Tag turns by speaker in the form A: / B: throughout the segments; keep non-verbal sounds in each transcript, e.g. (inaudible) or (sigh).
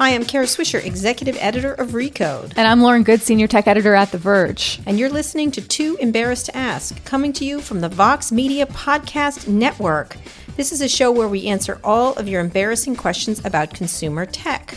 A: Hi, I'm Kara Swisher, Executive Editor of Recode.
B: And I'm Lauren Goode, Senior Tech Editor at The Verge.
A: And you're listening to Too Embarrassed to Ask, coming to you from the Vox Media Podcast Network. This is a show where we answer all of your embarrassing questions about consumer tech.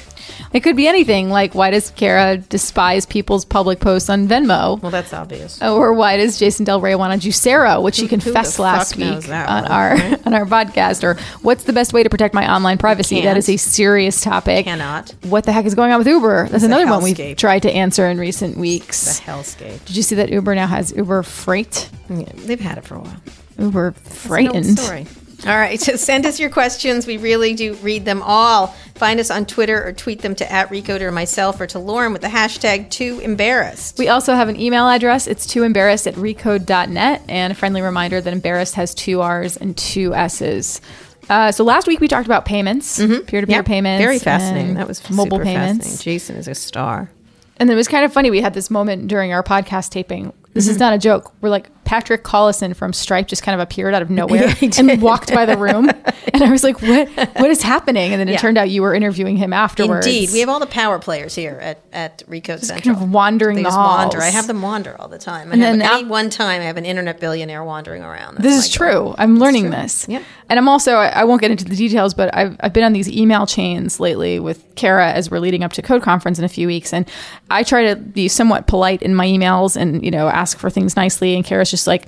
B: It could be anything like why does Kara despise people's public posts on Venmo?
A: Well, that's obvious.
B: Or why does Jason Del Rey want to Juicero, which he confessed last week on
A: one,
B: our
A: right? (laughs)
B: on our podcast? Or what's the best way to protect my online privacy? That is a serious topic.
A: I cannot.
B: What the heck is going on with Uber? That's
A: a
B: another one we've tried to answer in recent weeks.
A: The hellscape.
B: Did you see that Uber now has Uber Freight?
A: Yeah, they've had it for a while.
B: Uber
A: It's
B: frightened.
A: story. All right, so (laughs) send us your questions. We really do read them all. Find us on Twitter or tweet them to at Recoder or myself or to Lauren with the hashtag too embarrassed.
B: We also have an email address. It's too embarrassed at recode.net. And a friendly reminder that embarrassed has two R's and two S's. Uh, so last week we talked about payments, peer to peer
A: Mm-hmm. Yep,
B: payments.
A: Very fascinating. That was
B: mobile payments.
A: fascinating. Jason is a star.
B: And it was kind of funny. We had this moment during our podcast taping. This
A: Mm-hmm.
B: is not a joke. We're like Patrick Collison from Stripe just kind of appeared out of nowhere
A: Yeah,
B: and walked by the room, (laughs) and I was like, "What? What is happening?" And then it
A: Yeah.
B: turned out you were interviewing him afterwards.
A: Indeed, we have all the power players here at at Recode
B: kind
A: Central.
B: of wandering
A: they
B: the
A: just wander. I have them wander all the time.
B: And
A: have,
B: then
A: any one time, I have an internet billionaire wandering around. That's
B: This is
A: goal.
B: true. I'm learning
A: true.
B: this.
A: Yep.
B: And I'm also, I I won't get into the details, but I've, I've been on these email chains lately with Kara as we're leading up to Code Conference in a few weeks. And I try to be somewhat polite in my emails and, you know, ask for things nicely. And Kara's just like,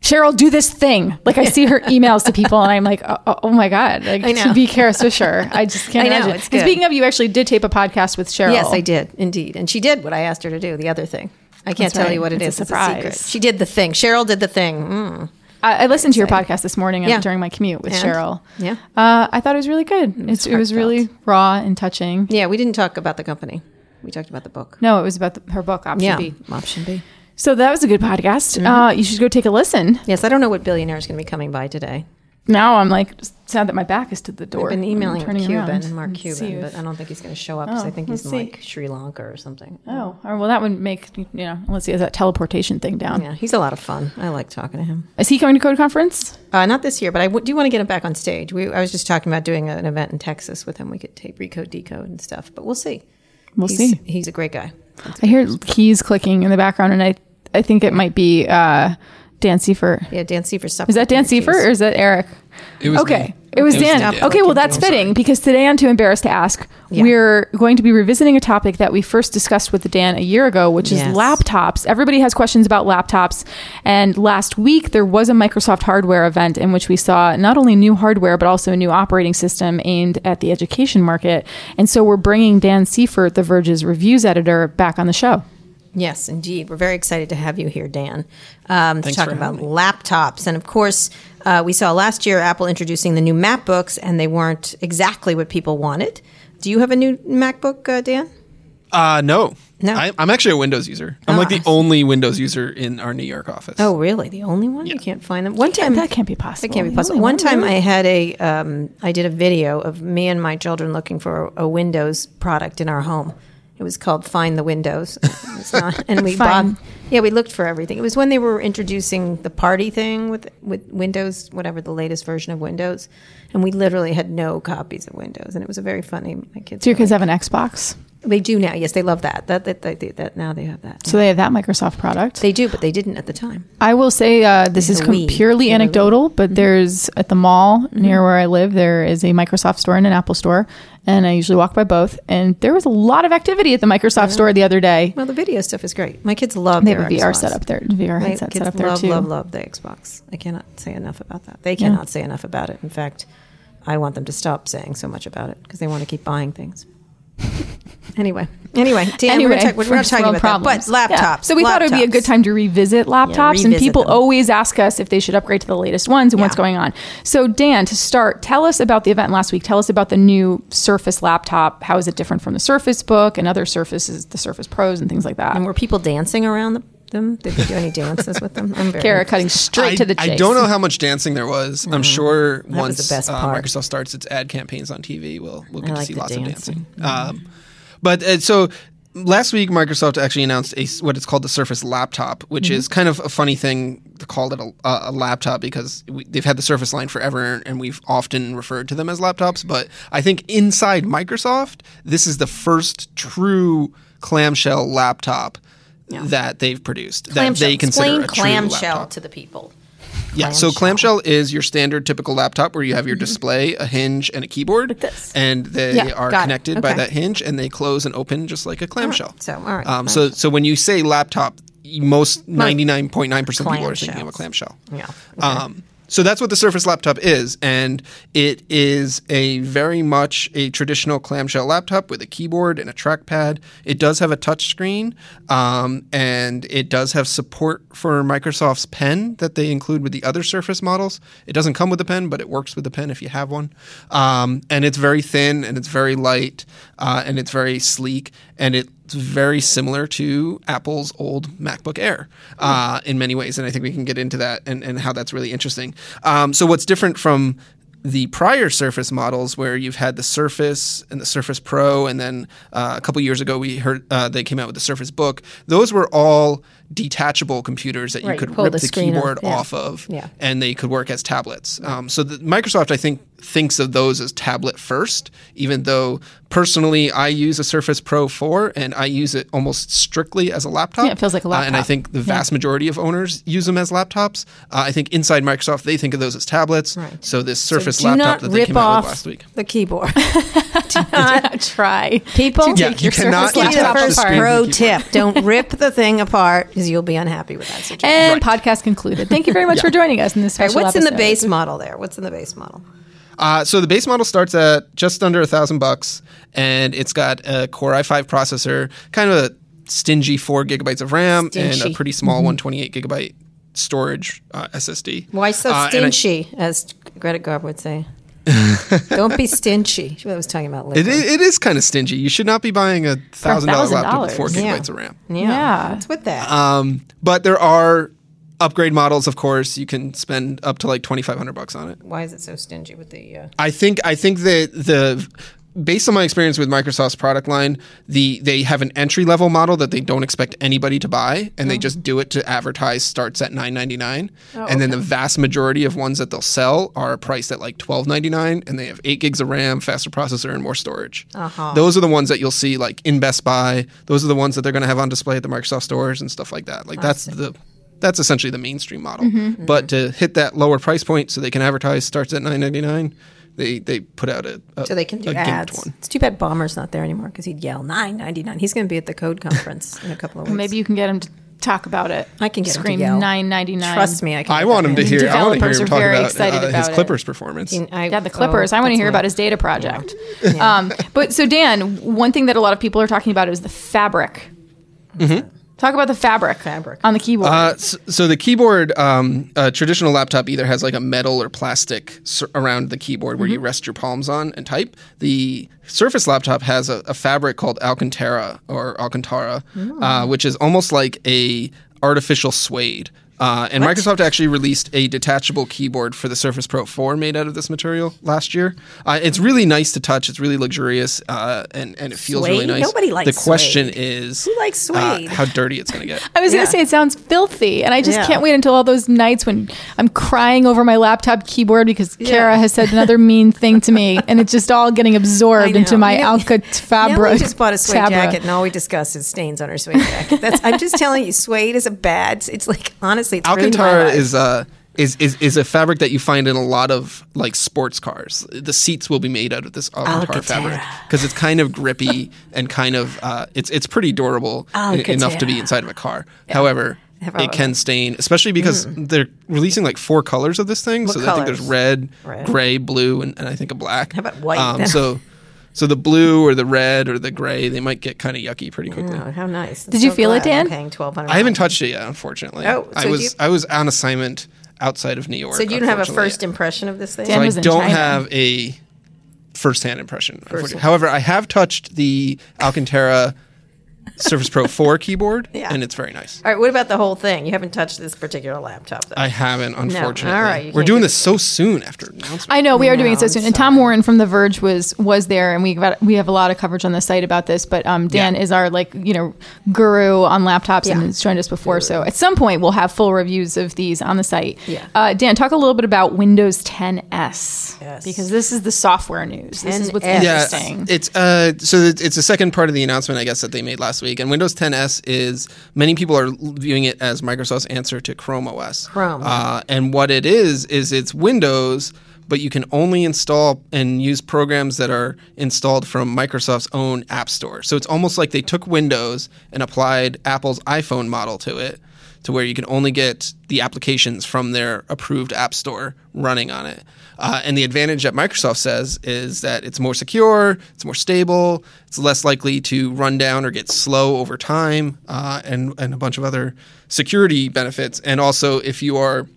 B: Sheryl, do this thing. Like I see her (laughs) emails to people and I'm like, oh, oh- oh my God, like to (laughs) be Kara Swisher. I just can't (laughs)
A: I know,
B: imagine.
A: it's good.
B: speaking of, you actually did tape a podcast with Sheryl.
A: Yes, I did indeed, and she did what I asked her to do. The other thing, I can't
B: That's
A: tell
B: right.
A: you what it
B: It's
A: is.
B: a
A: It's a secret.
B: surprise.
A: She did the thing. Sheryl did the thing. Mm.
B: I, I listened to your podcast this morning
A: Yeah.
B: during my commute with
A: And?
B: Sheryl.
A: Yeah.
B: Uh, I thought it was really good. It's, it was really raw and touching.
A: Yeah, we didn't talk about the company. We talked about the book.
B: No, it was about the, her book, Option
A: Yeah,
B: B.
A: option B.
B: So that was a good podcast.
A: Mm-hmm.
B: Uh, you should go take a listen.
A: Yes, I don't know what billionaire is going to be coming by today.
B: Now I'm like sad that my back is to the door.
A: I've been emailing Cuban,
B: around
A: Mark Cuban, but I don't think he's going to show up because
B: Oh,
A: I think he's in like Sri Lanka or something.
B: oh, well that would make you know. Let's see, is that teleportation thing down?
A: Yeah, he's a lot of fun. I like talking to him.
B: Is he coming to Code Conference?
A: Uh, not this year, but I w- do want to get him back on stage. We, I was just talking about doing an event in Texas with him. We could tape recode, decode, and stuff, but we'll see.
B: We'll
A: he's,
B: see.
A: He's a great guy.
B: I hear keys clicking in the background, and I I think it might be uh, Dan Seifert.
A: Yeah, Dan Seifert.
B: Is that Dan Seifert or is that Eric?
C: It was
B: okay.
C: me.
B: It was
C: It was
B: Dan.
C: Dan.
B: Okay, well, that's fitting because today on Too Embarrassed to Ask,
A: Yeah.
B: we're going to be revisiting a topic that we first discussed with Dan a year ago, which is laptops. Everybody has questions about laptops. And last week, there was a Microsoft hardware event in which we saw not only new hardware, but also a new operating system aimed at the education market. And so we're bringing Dan Seifert, The Verge's reviews editor, back on the show.
A: Yes, indeed. We're very excited to have you here, Dan, um, to
C: Thanks
A: talk
C: for
A: about
C: having
A: laptops. And of course, uh, we saw last year Apple introducing the new MacBooks, and they weren't exactly what people wanted. Do you have a new MacBook, uh, Dan?
C: Uh, no.
A: No.
C: I, I'm actually a Windows user. I'm like
A: Ah.
C: the only Windows user in our New York office.
A: Oh, really? The only one? You can't find them. One time
B: that can't be possible.
A: That can't be possible. One
B: one,
A: time,
B: really?
A: I had a, um, I did a video of me and my children looking for a, a Windows product in our home. It was called Find the Windows. (laughs) Not, and we bought. Yeah, we looked for everything. It was when they were introducing the party thing with with Windows, whatever the latest version of Windows, and we literally had no copies of Windows, and it was a very funny. My kids,
B: Do your kids
A: like-
B: have an Xbox?
A: They do now. Yes, they love that. That that, that, that, that now they have that.
B: So they have that Microsoft product.
A: They do, but they didn't at the time.
B: I will say uh, this is com- purely
A: Yeah,
B: anecdotal, but there's at the mall near where I live, there is a Microsoft store and an Apple store, and I usually walk by both. And there was a lot of activity at the Microsoft store the other day.
A: Well, the video stuff is great. My kids love.
B: They have a VR
A: Xbox.
B: set up there, VR
A: My
B: headset set up there
A: love,
B: too.
A: love, love the Xbox. I cannot say enough about that. They cannot say enough about it. In fact, I want them to stop saying so much about it because they want to keep buying things. (laughs) anyway, anyway, Dan,
B: Anyway,
A: we're, talk- we're not talking about
B: problems.
A: that, but laptops.
B: Yeah. So we thought it would be a good time to revisit laptops, and
A: revisit
B: people
A: them.
B: always ask us if they should upgrade to the latest ones and what's going on. So Dan, to start, tell us about the event last week. Tell us about the new Surface laptop. How is it different from the Surface Book and other Surfaces, the Surface Pros, and things like that?
A: And were people dancing around them? Did they do any dances with them? I'm very
B: Kara cutting straight
C: I,
B: to the chase.
C: I don't know how much dancing there was. I'm sure
A: Mm-hmm.
C: once
A: the best
C: uh. Microsoft starts its ad campaigns on TV, we'll we'll get
A: I
C: to see lots
A: dancing.
C: of dancing. Um, but uh, so last week Microsoft actually announced a what it's called the Surface Laptop, which is kind of a funny thing to call it a, a laptop because we, they've had the Surface line forever, and we've often referred to them as laptops. But I think inside Microsoft, this is the first true clamshell laptop that they've produced that they consider
A: Explain
C: a
A: clamshell to the people.
C: Yeah, so
A: Clamshell.
C: is your standard typical laptop where you have your display, a hinge, and a keyboard,
A: this.
C: and they
A: Yeah,
C: are connected by that hinge, and they close and open just like a clamshell.
A: So, all right,
C: Um, so, so when you say laptop, most ninety nine point nine percent of people are thinking of a clamshell.
A: Yeah.
C: Um, so that's what the Surface Laptop is, and it is a very much a traditional clamshell laptop with a keyboard and a trackpad. It does have a touch screen, um, and it does have support for Microsoft's pen that they include with the other Surface models. It doesn't come with the pen, but it works with the pen if you have one. Um, and it's very thin, and it's very light, uh, and it's very sleek, and it's very similar to Apple's old MacBook Air uh, in many ways, and I think we can get into that and, and how that's really interesting. Um, so, what's different from the prior Surface models, where you've had the Surface and the Surface Pro, and then uh, a couple years ago we heard uh, they came out with the Surface Book. Those were all detachable computers that you could rip
A: the
C: the,
A: screen off,
C: keyboard
A: yeah.
C: off of,
A: Yeah.
C: and they could work as tablets. Um, so the, Microsoft, I think, thinks of those as tablet first, even though personally I use a Surface Pro 4 and I use it almost strictly as a laptop.
B: Yeah, it feels like a
C: Uh, and I think the vast majority of owners use them as laptops. Uh, I think inside Microsoft, they think of those as tablets.
A: Right.
C: So this Surface
A: do
C: laptop that they came out with last week.
A: the keyboard. (laughs)
B: Not (laughs) Try.
A: People,
C: Yeah,
B: Take
C: you
B: your
C: cannot
B: Surface
A: Give the
B: laptop
A: first
B: apart.
A: pro tip: don't (laughs) rip the thing apart because you'll be unhappy with that situation.
B: And podcast concluded. Thank you very much for joining us in this
A: All right,
B: special
A: what's in the base model there? What's in the base model?
C: Uh, so the base model starts at just under a thousand bucks, and it's got a Core i5 processor, kind of a stingy four gigabytes of RAM, and a pretty small 128 gigabyte storage uh, SSD.
A: Why so
C: Uh, I-
A: stingy, as Greta Garbo would say? (laughs) don't be stingy. She was talking about
C: It, it is kind of stingy. You should not be buying a thousand dollar laptop with four
B: $1,000.
A: Yeah.
C: gigabytes of RAM.
A: yeah.
B: Yeah.
A: What's with that?
C: Um, but there are upgrade models, of course. You can spend up to like twenty five hundred bucks on it.
A: Why is it so stingy with the? Uh,
C: I think I think that the based on my experience with Microsoft's product line, the they have an entry level model that they don't expect anybody to buy, and they just do it to advertise starts at nine ninety nine, and then the vast majority of ones that they'll sell are priced at like twelve ninety nine, and they have eight gigs of RAM, faster processor, and more storage. Those are the ones that you'll see like in Best Buy. Those are the ones that they're going to have on display at the Microsoft stores and stuff like that. Like that's the that's essentially the mainstream model. Mm-hmm. Mm-hmm. But to hit that lower price point, so they can advertise starts at nine ninety nine, they they put out a, a
A: so they can do
C: a gimped
A: ads.
C: one.
A: It's too bad Ballmer's not there anymore because he'd yell nine ninety nine. He's going to be at the Code Conference in a couple of weeks.
B: Maybe you can get him to talk about it.
A: I can get
B: Scream nine ninety nine.
A: Trust me, I can.
C: I want
A: that
C: him to hear. I want to hear
B: Developers
C: him
B: are
C: talk
B: very
C: about
B: excited
C: uh,
B: about, his it.
C: Clippers performance.
A: I-
B: Yeah, the Clippers.
A: oh,
B: I want to hear
A: my-
B: about his data project. Um, but so Dan, one thing that a lot of people are talking about is the fabric. Mm-hmm. Talk about the fabric,
A: Fabric.
B: on the keyboard.
C: Uh, so, so the keyboard, um, a traditional laptop either has like a metal or plastic sur- around the keyboard where you rest your palms on and type. The Surface laptop has a, a fabric called Alcantara or Alcantara, uh, which is almost like a artificial suede. Uh, and Microsoft actually released a detachable keyboard for the Surface Pro 4 made out of this material last year. Uh, it's really nice to touch. It's really luxurious, uh, and and it feels really nice.
A: Nobody likes
C: The question
A: suede.
C: is,
A: Who likes
C: uh,
A: suede?
C: how dirty it's going to get. (laughs)
B: I was
A: yeah.
B: going to say it sounds filthy, and I just
A: Yeah.
B: can't wait until all those nights when I'm crying over my laptop keyboard because Kara has said another mean thing to me, and it's just all getting absorbed into my
A: Yeah.
B: Alcatfabra.
A: Nellie just bought a suede
B: Tabra.
A: jacket, and all we discuss is stains on her suede jacket. That's, I'm just telling you, suede is a bad. It's like honestly, it's
C: Alcantara is uh is, is is a fabric that you find in a lot of like sports cars. The seats will be made out of this Alcantara
A: Alcantara.
C: fabric because it's kind of grippy and kind of uh, it's it's pretty durable enough to be inside of a car. However, it can stain, especially because they're releasing like four colors of this thing.
A: What
C: so I think there's red,
A: Red.
C: gray, blue, and, and I think a black.
A: How about white?
C: Um, so. (laughs) So the blue or the red or the gray, they might get kind of yucky pretty quickly.
A: Oh, how nice!
B: Did you feel it, Dan?
A: Paying twelve hundred.
C: I haven't touched it yet, unfortunately.
A: Oh,
C: I
A: so
C: was
A: you-
C: I was on assignment outside of New York.
A: So you don't have a first impression of this thing?
B: Dan
C: So I
B: was in
C: don't
B: China.
C: have a first-hand impression. unfortunately. However, I have touched the Alcantara Surface Pro 4 keyboard,
A: Yeah.
C: and it's very nice.
A: All right, what about the whole thing? You haven't touched this particular laptop, though.
C: I haven't, unfortunately.
A: All right,
C: We're doing
A: give
C: this so soon after announcement.
B: I know we are doing it so
A: No,
B: soon.
A: I'm
B: And Tom. Warren from The Verge was was there, and we got we have a lot of coverage on the site about this. But um, Dan
C: Yeah.
B: is our like you know guru on laptops and
A: Yeah.
B: has joined us before. So at some point we'll have full reviews of these on the site.
A: Yeah.
B: Uh, Dan, talk a little bit about Windows 10s
A: Yes.
B: because this is the software news. This is what's
A: 10S.
C: yeah,
B: interesting.
C: it's uh, so it's the second part of the announcement, I guess, that they made last week. And Windows 10s is many people are viewing it as Microsoft's answer to Chrome OS.
A: Chrome.
C: uh, and what it is is it's Windows, but you can only install and use programs that are installed from Microsoft's own App Store. So it's almost like they took Windows and applied Apple's iPhone model to it. To where you can only get the applications from their approved app store running on it. Uh, and the advantage that Microsoft says is that it's more secure, it's more stable, it's less likely to run down or get slow over time, uh, and, and a bunch of other security benefits. And also, if you are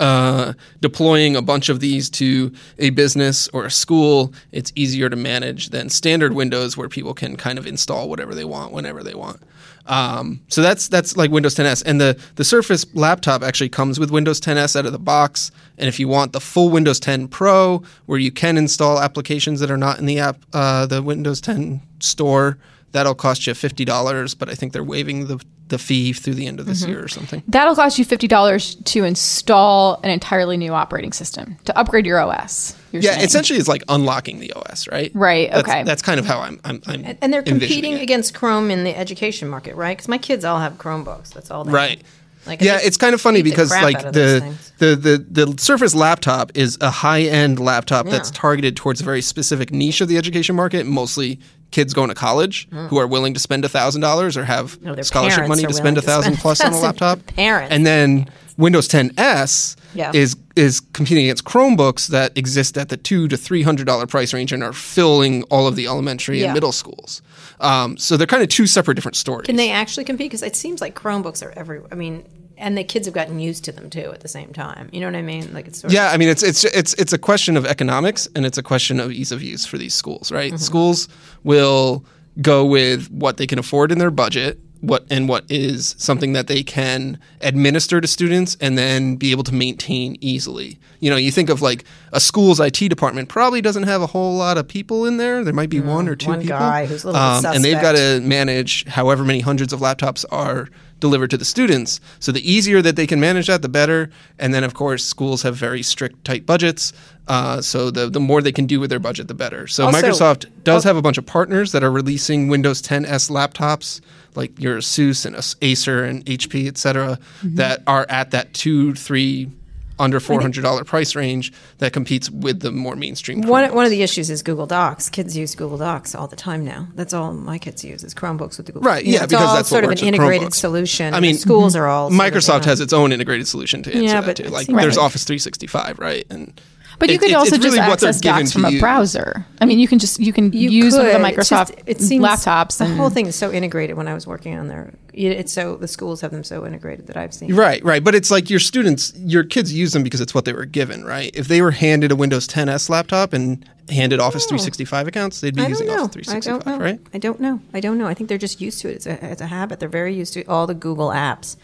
C: uh, deploying a bunch of these to a business or a school, it's easier to manage than standard Windows where people can kind of install whatever they want whenever they want. Um, so that's that's like Windows 10s, and the the Surface laptop actually comes with Windows 10s out of the box. And if you want the full Windows 10 Pro, where you can install applications that are not in the app uh, the Windows 10 store, that'll cost you fifty dollars. But I think they're waiving the the fee through the end of this mm-hmm. year or something.
B: That'll cost you fifty dollars to install an entirely new operating system to upgrade your OS. You're
C: Yeah,
B: saying.
C: essentially, it's like unlocking the OS, right?
B: Right,
C: That's,
B: okay.
C: That's kind of how I'm. I'm, I'm
A: and they're competing
C: it.
A: against Chrome in the education market, right? Because my kids all have Chromebooks. That's all they
C: Right.
A: have. Like,
C: yeah, it's kind of funny
A: beat the
C: because like
A: out of those
C: the, the the the Surface laptop is a high end laptop that's targeted towards a very specific niche of the education market, mostly kids going to college who are willing to spend thousand dollars or have
A: No,
C: scholarship money to spend a thousand plus on a (laughs) laptop.
A: Parents.
C: and then Windows 10s
A: Yeah.
C: is is competing against Chromebooks that exist at the two to three hundred dollar price range and are filling all of the elementary
A: Yeah.
C: and middle schools. Um, so they're kind of two separate different stories.
A: Can they actually compete? Because it seems like Chromebooks are every. I mean, and the kids have gotten used to them too at the same time. You know what I mean? Like it's sort
C: Yeah, I mean it's it's it's it's a question of economics and it's a question of ease of use for these schools, right?
A: Mm-hmm.
C: Schools will go with what they can afford in their budget, what and what is something that they can administer to students and then be able to maintain easily. You know, you think of like a school's IT department probably doesn't have a whole lot of people in there. There might be one or two
A: one
C: people,
A: guy who's a little bit
C: and they've got to manage however many hundreds of laptops are delivered to the students. So the easier that they can manage that, the better. And then, of course, schools have very strict, tight budgets. Uh, so the the more they can do with their budget, the better. So
A: Also-
C: Microsoft does have a bunch of partners that are releasing Windows 10s laptops, like your ASUS and Acer and HP, et cetera,
A: Mm-hmm.
C: that are at that two, three, under four hundred dollar price range that competes with the more mainstream.
A: One,
C: Chromebooks.
A: one of the issues is Google Docs. Kids use Google Docs all the time now. That's all my kids use is Chromebooks with the Google.
C: Right,
A: you know,
C: yeah,
A: it's
C: because
A: all
C: that's
A: sort of an integrated
C: Chromebooks.
A: solution.
C: I mean,
A: schools are all. sort of,
C: Microsoft
A: you know,
C: has its own integrated solution to answer
A: Yeah,
C: that too. Like
A: seems
C: there's Office 365, right? And
B: But you
C: it-
B: could
C: it's-
B: also just
C: really
B: access docs from a browser. I mean, you can just you can
A: You
B: use some of the
A: could. It's
B: Microsoft
A: just- it seems-
B: laptops.
A: The
B: and,
A: whole thing is so integrated. When I was working on there, it's so the schools have them so integrated that I've seen.
C: Right, right. But it's like your students, your kids use them because it's what they were given, right? If they were handed a Windows 10s laptop and handed Office 365 accounts, they'd be using
A: know.
C: Office
A: I
C: 365,
A: don't know.
C: right?
A: I don't know. I don't know. I think they're just used to it. It's a, it's a habit. They're very used to all the Google apps.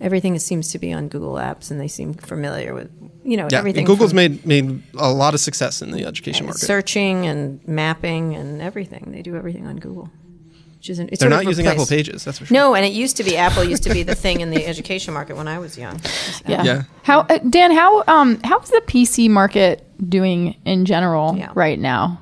A: Everything seems to be on Google apps, and they seem familiar with you know
C: Yeah,
A: everything.
C: and Google's
A: from
C: made made a lot of success in the education market.
A: searching and mapping and everything. They do everything on Google. Which isn't. It's
C: They're not using Apple Pages, that's for sure.
A: No, and it used to be Apple used to be the thing in the (laughs) education market when I was young.
B: yeah.
C: Yeah.
B: How uh, Dan? How um how's the PC market doing in general
A: Yeah.
B: right now?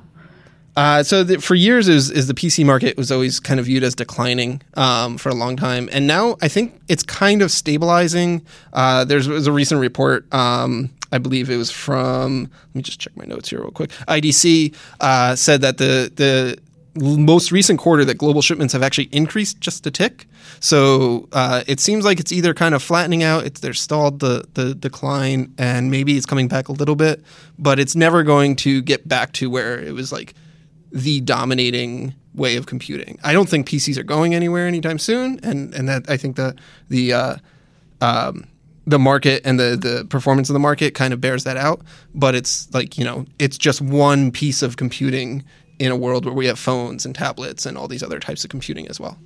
C: Uh, so the, for years, is is the PC market was always kind of viewed as declining um, for a long time, and now I think it's kind of stabilizing. Uh, there's was a recent report. Um, I believe it was from. Let me just check my notes here real quick. IDC uh, said that the the most recent quarter that global shipments have actually increased just a tick. So uh, it seems like it's either kind of flattening out, it's they're stalled the the decline, and maybe it's coming back a little bit, but it's never going to get back to where it was like the dominating way of computing. I don't think PCs are going anywhere anytime soon, and and that I think the the uh, um, the market and the the performance of the market kind of bears that out. But it's like you know, it's just one piece of computing in a world where we have phones and tablets and all these other types of computing as well.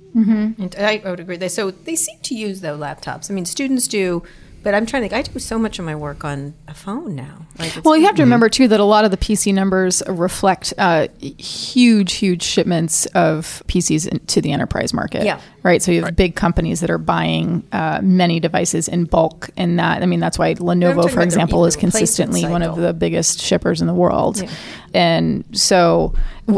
A: And I would agree. So they seem to use though laptops. I mean, students do, but I'm trying to think. I do so much of my work on a phone now. Like,
B: Well, you have to remember too that a lot of the PC numbers reflect uh, huge, huge shipments of PCs into the enterprise market.
A: Yeah.
B: Right. So you have big companies that are buying uh, many devices in bulk, and that I mean that's why Lenovo, for example, is consistently one of the biggest shippers in the world.
A: Yeah.
B: And so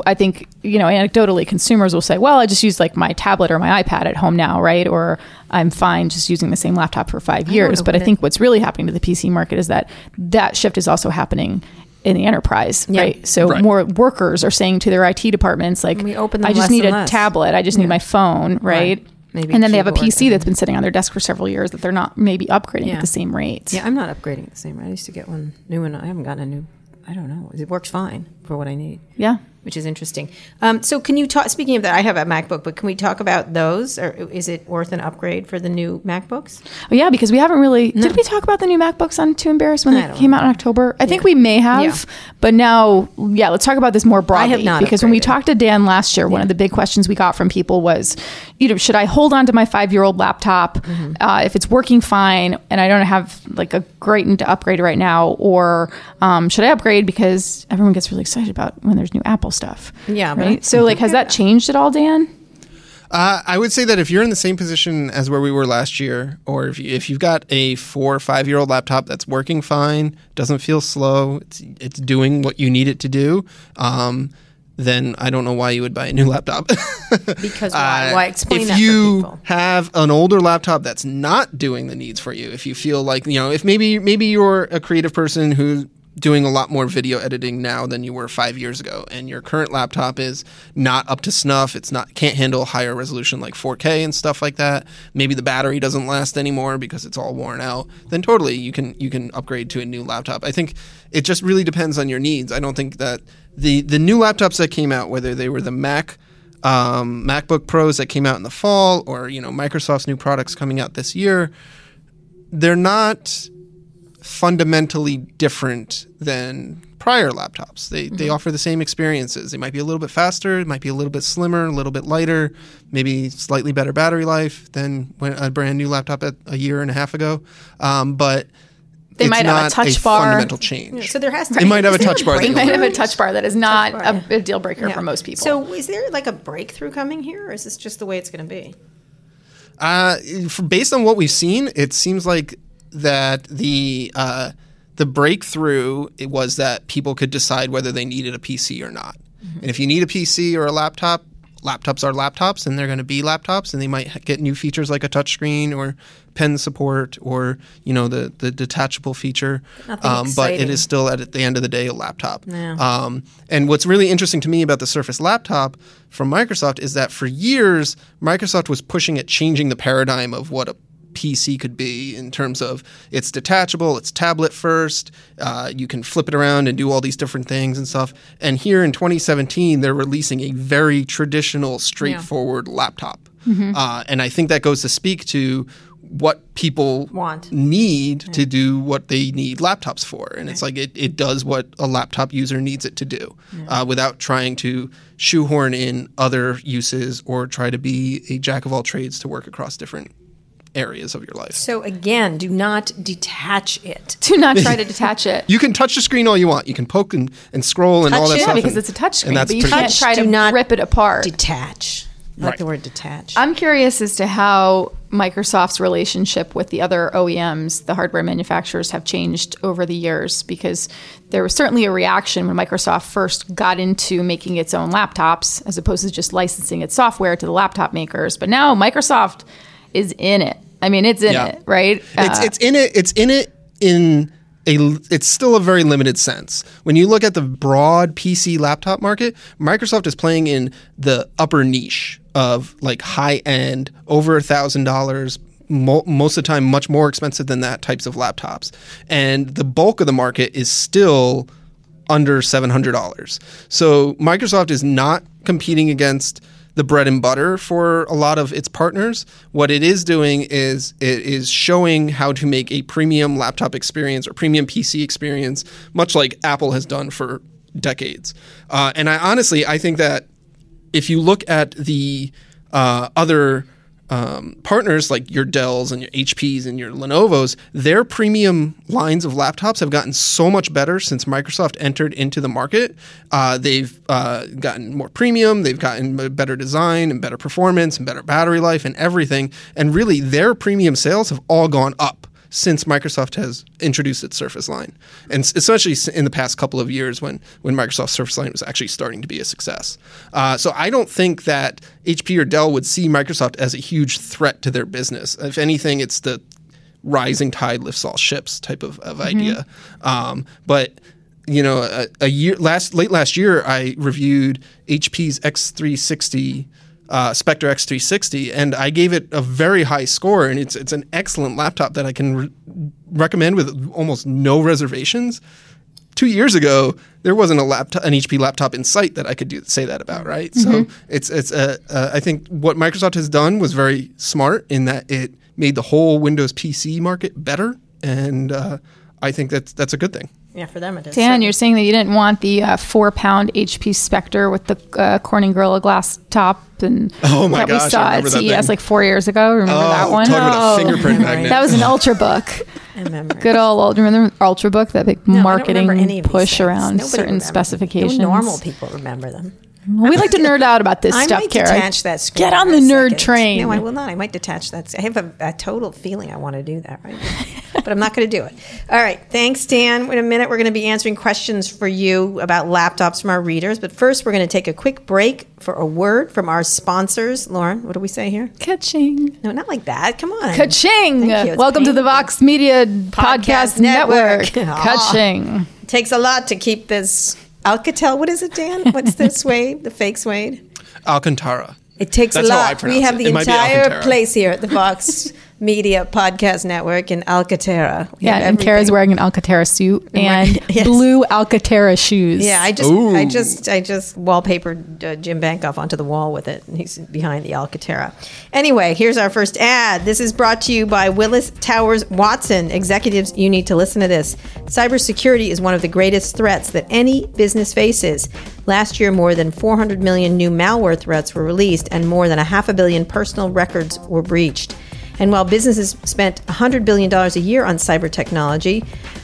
B: I think you know anecdotally, consumers will say, "Well, I just use like my tablet or my iPad at home now, right?" Or I'm fine just using the same laptop for five years.
A: know
B: But I
A: what it-
B: think what's really happening to the PC market is that that shift is also happening in the enterprise,
A: Yeah.
B: right? So
C: Right.
B: more workers are saying to their IT departments, like,
A: We open
B: I just need a
A: less."
B: tablet, I just need my phone, right?
A: Maybe
B: and then they have a PC
A: and-
B: that's been sitting on their desk for several years that they're not maybe upgrading
A: Yeah.
B: at the same rate.
A: yeah, I'm not upgrading at the same rate. I used to get one new one. I haven't gotten a new. I don't know. It works fine for what I need.
B: Yeah.
A: Which is interesting. Um, so, can you talk? Speaking of that, I have a MacBook, but can we talk about those? Or is it worth an upgrade for the new MacBooks?
B: Oh, yeah, because we haven't really. Did we talk about the new MacBooks on Too Embarrassed when
A: I
B: they came out in October? I think we may have,
A: Yeah.
B: but now, yeah, let's talk about this more broadly.
A: not
B: because when we talked to Dan last year, one of the big questions we got from people was, you know, should I hold on to my five year old laptop
A: Mm-hmm.
B: uh, if it's working fine and I don't have like a great need to upgrade right now, or um, should I upgrade because everyone gets really excited about when there's new Apple stuff?
A: Yeah,
B: right.
A: I-
B: so, like, has that changed at all, Dan?
C: Uh, I would say that if you're in the same position as where we were last year, or if, you, if you've got a four or five year old laptop that's working fine, doesn't feel slow, it's, it's doing what you need it to do, um, then I don't know why you would buy a new (laughs) laptop.
A: Because (laughs) why?
C: Uh,
A: why explain
C: if
A: that
C: you
A: for people?
C: have an older laptop that's not doing the needs for you, if you feel like you know, if maybe maybe you're a creative person who's doing a lot more video editing now than you were five years ago, and your current laptop is not up to snuff, it's not can't handle higher resolution like 4K and stuff like that. Maybe the battery doesn't last anymore because it's all worn out. Then totally you can you can upgrade to a new laptop. I think it just really depends on your needs. I don't think that the the new laptops that came out, whether they were the Mac um, MacBook Pros that came out in the fall, or you know Microsoft's new products coming out this year, they're not fundamentally different than prior laptops. They they offer the same experiences. They might be a little bit faster, it might be a little bit slimmer, a little bit lighter, maybe slightly better battery life than when a brand new laptop at a year and a half ago. Um, but
B: They
C: it's
B: might have a
C: not
B: touch bar.
C: fundamental change.
A: So there has to.
C: It might have
A: is
C: a
A: there
C: touch bar
B: They might have a touch bar that is not
A: bar,
B: a, a deal breaker
A: Yeah.
B: for most people.
A: So, is there like a breakthrough coming here, or is this just the way it's going to be?
C: Uh, for, based on what we've seen, it seems like that the uh, the breakthrough it was that people could decide whether they needed a PC or not. And if you need a PC or a laptop, laptops are laptops, and they're going to be laptops, and they might get new features like a touchscreen or pen support or you know the the detachable feature.
A: Nothing
C: but it is still at the end of the day a laptop.
A: Yeah.
C: Um, and what's really interesting to me about the Surface laptop from Microsoft is that for years, Microsoft was pushing at changing the paradigm of what a PC could be in terms of it's detachable, it's tablet first, uh, you can flip it around and do all these different things and stuff. And here in 2017, they're releasing a very traditional, straightforward laptop. Uh, and I think that goes to speak to what people
A: Want.
C: need to do what they need laptops for. And it's like it, it does what a laptop user needs it to do uh, without trying to shoehorn in other uses or try to be a jack of all trades to work across different areas of your life.
A: So again, do not detach it. (laughs)
B: Do not try to (laughs) detach it.
C: You can touch the screen all you want. You can poke and, and scroll and all that
A: it?
B: yeah,
C: stuff.
B: because
C: and-
B: it's a touch screen,
C: and that's
B: but you
C: pretty
B: can't
C: much-
B: try
A: Do
B: to
A: not
B: rip it apart.
A: Detach. I
C: Right.
A: like the word detach.
B: I'm curious as to how Microsoft's relationship with the other OEMs, the hardware manufacturers, have changed over the years because there was certainly a reaction when Microsoft first got into making its own laptops as opposed to just licensing its software to the laptop makers. But now Microsoft is in it. I mean, it's in
C: Yeah.
B: it, right?
C: it's
B: Uh,
C: it's in it it's in it in a it's still a very limited sense. When you look at the broad PC laptop market, Microsoft is playing in the upper niche of like high end, over a thousand dollars. Most of the time, much more expensive than that types of laptops, and the bulk of the market is still under $700. So Microsoft is not competing against the bread and butter for a lot of its partners. What it is doing is it is showing how to make a premium laptop experience or premium PC experience, much like Apple has done for decades. Uh, and I honestly, I think that if you look at the uh, other um, partners like your Dells and your HPs and your Lenovo's, their premium lines of laptops have gotten so much better since Microsoft entered into the market. Uh, they've uh, gotten more premium, they've gotten better design and better performance and better battery life and everything. And really, their premium sales have all gone up since Microsoft has introduced its Surface line, and especially in the past couple of years when when Microsoft Surface line was actually starting to be a success. Uh, so I don't think that HP or Dell would see Microsoft as a huge threat to their business. If anything, it's the rising tide lifts all ships type of, of mm-hmm. idea. Um, but you know, a, a, year last late last year, I reviewed HP's X360 uh, Spectre X360, and I gave it a very high score, and it's it's an excellent laptop that I can re- recommend with almost no reservations. Two years ago, there wasn't a laptop, an HP laptop in sight that I could do say that about, right? Mm-hmm. So it's it's a, uh, I think what Microsoft has done was very smart in that it made the whole Windows PC market better, and uh, I think that's that's a good thing.
A: Yeah, for them it is.
B: Dan, you're saying that you didn't want the uh, four pound HP Spectre with the uh, Corning Gorilla Glass top and (laughs)
C: oh my
B: that
C: gosh,
B: we saw at CES like four years ago. Remember
C: oh,
B: that one?
C: Talking about a fingerprint magnet.
B: That was an (laughs) Ultrabook.
A: I remember.
B: Good old remember Ultrabook, that big no, marketing push around certain specifications.
A: No normal people remember them. (laughs)
B: we like to nerd out about this stuff.
A: I
B: stuff,
A: might
B: Kara.
A: detach that screen
B: Get on the nerd second. train.
A: No, I will not. I might detach that. I have a, a total feeling I want to do that right now, (laughs) but I'm not going to do it. All right. Thanks, Dan. In a minute, we're going to be answering questions for you about laptops from our readers. But first, we're going to take a quick break for a word from our sponsors. Lauren, what do we say here?
B: Ka-ching.
A: No, not like that. Come on.
B: Ka-ching. Welcome to the Vox Media Podcast, Podcast Network. Network. Ka-ching.
A: Takes a lot to keep this Alcatel. What is it, Dan? What's the suede? (laughs) The fake suede?
C: Alcantara.
A: It takes
C: That's
A: a lot.
C: we
A: have the
C: it
A: entire place here at the Vox (laughs) Media Podcast Network in Alcatara.
B: We yeah, and Kara's wearing an Alcatara suit (laughs) and (laughs) yes. blue Alcatara shoes.
A: Yeah, I just, Ooh. I just, I just wallpapered uh, Jim Bankoff onto the wall with it. And he's behind the Alcatara. Anyway, here's our first ad. This is brought to you by Willis Towers Watson. Executives, you need to listen to this. Cybersecurity is one of the greatest threats that any business faces. Last year, more than 400 million new malware threats were released, and more than a half a billion personal records were breached. And while businesses spent $100 billion a year on cyber technology,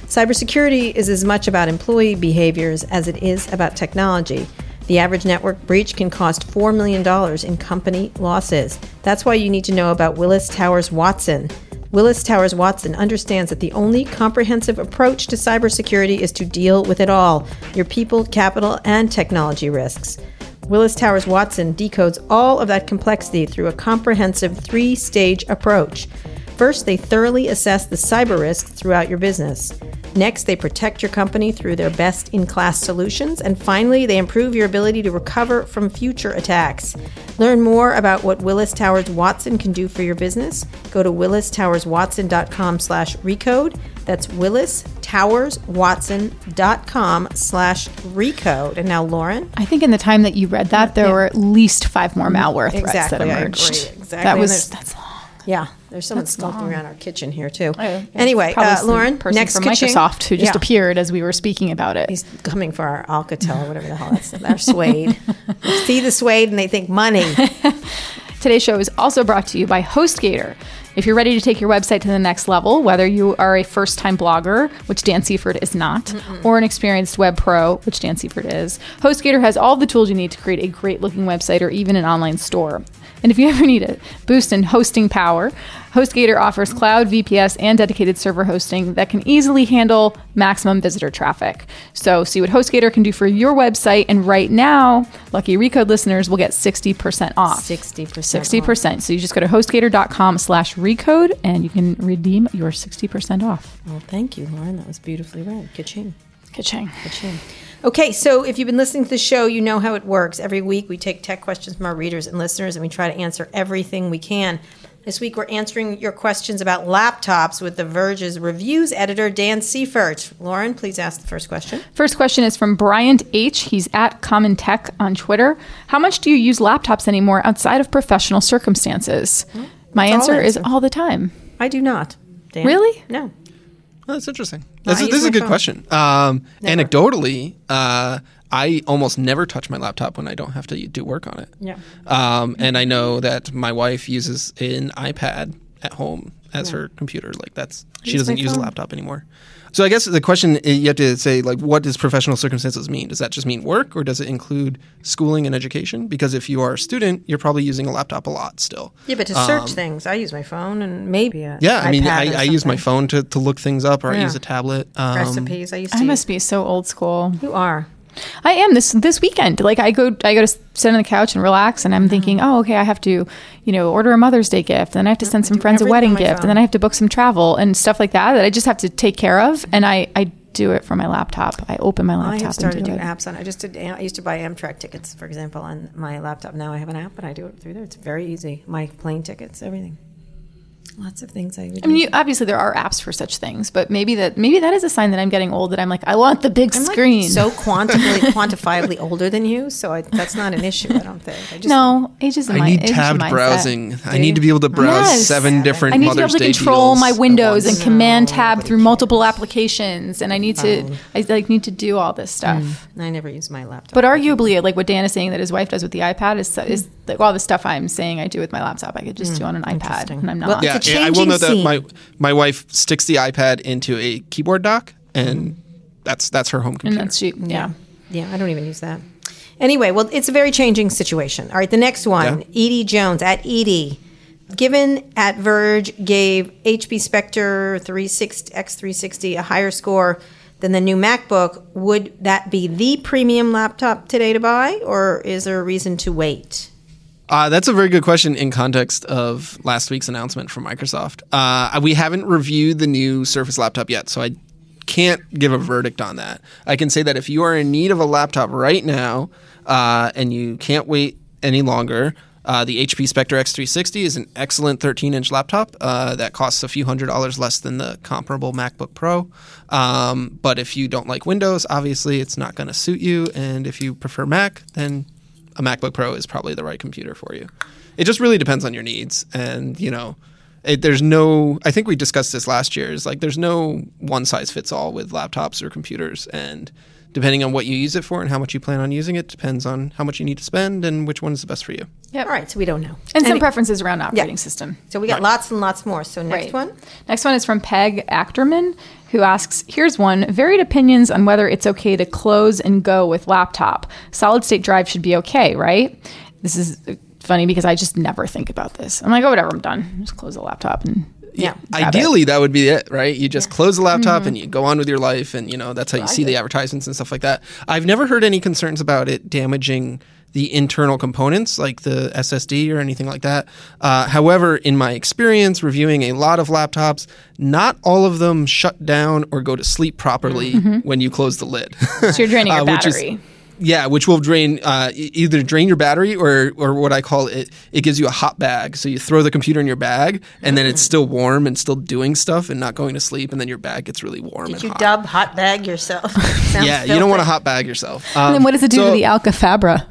A: cybersecurity is as much about employee behaviors as it is about technology. The average network breach can cost $4 million in company losses. That's why you need to know about Willis Towers Watson. Willis Towers Watson understands that the only comprehensive approach to cybersecurity is to deal with it all your people, capital, and technology risks. Willis Towers Watson decodes all of that complexity through a comprehensive three stage approach. First, they thoroughly assess the cyber risks throughout your business. Next, they protect your company through their best in class solutions. And finally, they improve your ability to recover from future attacks. Learn more about what Willis Towers Watson can do for your business. Go to willistowerswatson.com slash recode. That's willistowerswatson.com slash recode. And now, Lauren?
B: I think in the time that you read that, there yeah. were at least five more malware threats
A: exactly,
B: that emerged.
A: Exactly.
B: That was, that's long.
A: Yeah, there's someone That's skulking long. around our kitchen here too. Oh, anyway, uh, Lauren,
B: person
A: next
B: from Microsoft who just yeah. appeared as we were speaking about it.
A: He's coming for our Alcatel, or whatever the hell that's. Our suede. (laughs) see the suede and they think money. (laughs)
B: Today's show is also brought to you by HostGator. If you're ready to take your website to the next level, whether you are a first time blogger, which Dan Seifert is not, Mm-mm. or an experienced web pro, which Dan Seifert is, HostGator has all the tools you need to create a great looking website or even an online store. And if you ever need a boost in hosting power, HostGator offers cloud, VPS, and dedicated server hosting that can easily handle maximum visitor traffic. So, see what HostGator can do for your website. And right now, lucky Recode listeners will get 60% off.
A: 60%.
B: 60%. Off. So, you just go to hostgator.com slash recode and you can redeem your 60% off.
A: Well, thank you, Lauren. That was beautifully read. Ka-ching.
B: Ka-ching.
A: Ka-ching. Okay, so if you've been listening to the show, you know how it works. Every week we take tech questions from our readers and listeners and we try to answer everything we can. This week we're answering your questions about laptops with The Verge's reviews editor, Dan Seifert. Lauren, please ask the first question.
B: First question is from Bryant H. He's at Common Tech on Twitter. How much do you use laptops anymore outside of professional circumstances? My answer, answer, is all the time.
A: I do not. Dan?
B: Really?
A: No.
C: Oh, that's interesting. This, is, this is a good phone. question. (laughs) Um, anecdotally, uh, I almost never touch my laptop when I don't have to do work on it.
A: Yeah.
C: Um, and I know that my wife uses an iPad at home as her computer. Like that's she
A: use
C: doesn't
A: my
C: use a laptop anymore. So I guess the question uh, you have to say like, what does professional circumstances mean? Does that just mean work, or does it include schooling and education? Because if you are a student, you're probably using a laptop a lot still.
A: Yeah, but to search things, I use my phone and maybe a
C: Um, Yeah, I mean, I, I use my phone to, to look things up, or I use a tablet. Um,
A: recipes. I used to.
B: I
A: use-
B: must be so old school.
A: You are.
B: I am this this weekend. Like I go I go to sit on the couch and relax, and I'm
A: Mm-hmm.
B: thinking, oh, okay, I have to, you know, order a Mother's Day gift, and I have to send some friends a wedding gift, and then I have to book some travel and stuff like that that I just have to take care of, and I I do it from my laptop. I open my
A: I
B: laptop
A: have
B: and
A: started
B: do
A: to do
B: it.
A: apps on. I just did. I used to buy Amtrak tickets, for example, on my laptop. Now I have an app, and I do it through there. It's very easy. My plane tickets, everything. Lots of things I would.
B: I mean,
A: use.
B: you, obviously there are apps for such things, but maybe that maybe that is a sign that I'm getting old. That I'm like, I want the big
A: I'm like
B: screen.
A: so (laughs) quantifiably, quantifiably older than you, so I, that's not an issue. I don't think. I just,
B: no, age is.
C: I
B: my-
C: need
B: age
C: tabbed
B: mindset.
C: browsing. I need
A: you?
C: to be able to browse
B: Yes.
C: seven different
B: I need to be able to control my windows and
C: once.
B: command
A: No,
B: tab
A: nobody
B: through multiple applications, and I need to um, I like need to do all this stuff.
A: Mm, I never use my laptop.
B: But arguably, like what Dan is saying that his wife does with the iPad is is like all the stuff I'm saying I do with my laptop. I could just do hmm, on an iPad, and I'm
A: Well,
B: not.
C: Yeah,
A: It's a
C: and I will
A: changing
C: note that my my wife sticks the iPad into a keyboard dock, and hmm. that's that's her home computer.
B: and
C: computer.
B: that's cheap. Yeah.
A: Yeah, I don't even use that. Anyway, well, it's a very changing situation. All right, the next one,
C: Yeah.
A: Edie Jones at Edie. Given at Verge gave HP Spectre 360 X360 a higher score than the new MacBook, would that be the premium laptop today to buy, or is there a reason to wait?
C: Uh, that's a very good question in context of last week's announcement from Microsoft. Uh, we haven't reviewed the new Surface laptop yet, so I can't give a verdict on that. I can say that if you are in need of a laptop right now uh, and you can't wait any longer, uh, the HP Spectre X360 is an excellent 13 inch laptop uh, that costs a few hundred dollars less than the comparable MacBook Pro. Um, but if you don't like Windows, obviously it's not going to suit you. And if you prefer Mac, then a MacBook Pro is probably the right computer for you. It just really depends on your needs, and you know, it, there's no. I think we discussed this last year. Is like there's no one size fits all with laptops or computers, and depending on what you use it for and how much you plan on using it, depends on how much you need to spend and which one is the best for you.
B: Yeah.
A: All right, so we don't know.
B: And some
A: Any-
B: preferences around operating system.
A: So we got lots and lots more. So next
B: Right.
A: one.
B: Next one is from Peg Acterman, who asks Here's one varied opinions on whether it's okay to close and go with laptop. Solid state drive should be okay, right? This is funny because I just never think about this. I'm like, oh, whatever, I'm done. Just close the laptop and
A: Yeah.
B: grab it.
C: Ideally, that would be it, right? You just close the laptop
B: Mm-hmm.
C: and you go on with your life, and you know that's how you see the advertisements and stuff like that. I've never heard any concerns about it damaging the internal components like the SSD or anything like that. Uh, however, in my experience reviewing a lot of laptops, not all of them shut down or go to sleep properly when you close the lid.
B: So you're draining (laughs) your
C: Uh, is-
B: battery.
C: Yeah, which will drain uh, either drain your battery or or what I call it. It gives you a hot bag. So you throw the computer in your bag, and then it's still warm and still doing stuff and not going to sleep, and then your bag gets really warm
A: Did
C: and
A: you
C: hot.
A: dub hot bag yourself? (laughs) Sounds
C: yeah, you don't want to hot bag yourself.
B: and
C: Um,
B: then what does it do
C: so-
B: to the Alka Fabra?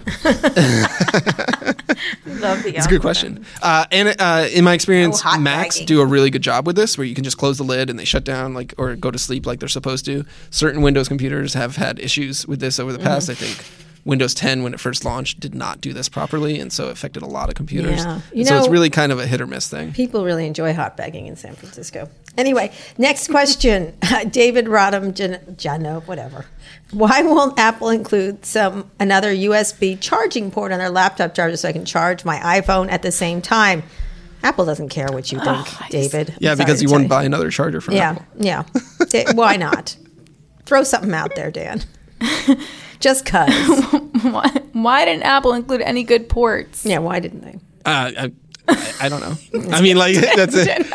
A: Love the
C: It's a good question. Uh, and uh, in my experience,
A: Oh, hot
C: Macs
A: bagging.
C: do a really good job with this, where you can just close the lid and they shut down, like or go to sleep like they're supposed to. Certain Windows computers have had issues with this over the past.
A: Mm-hmm.
C: I think Windows 10, when it first launched, did not do this properly, and so it affected a lot of computers.
A: Yeah. You know,
C: so it's really kind of a hit or miss thing.
A: People really enjoy hot bagging in San Francisco. Anyway, next question. (laughs) David Rodham, Jan- Jano, whatever. Why won't Apple include some another USB charging port on their laptop charger so I can charge my iPhone at the same time? Apple doesn't care what you think, David.
C: Yeah, because
A: sorry
C: you
A: to
C: wouldn't buy another charger from
A: Yeah,
C: Apple.
A: yeah. (laughs) Da- Why not? Throw something out there, Dan. (laughs) Just cuz. (laughs)
B: why, why didn't Apple include any good ports?
A: Yeah, why didn't they?
C: Uh, I, I, I don't know. (laughs) I mean, like that's (laughs) it.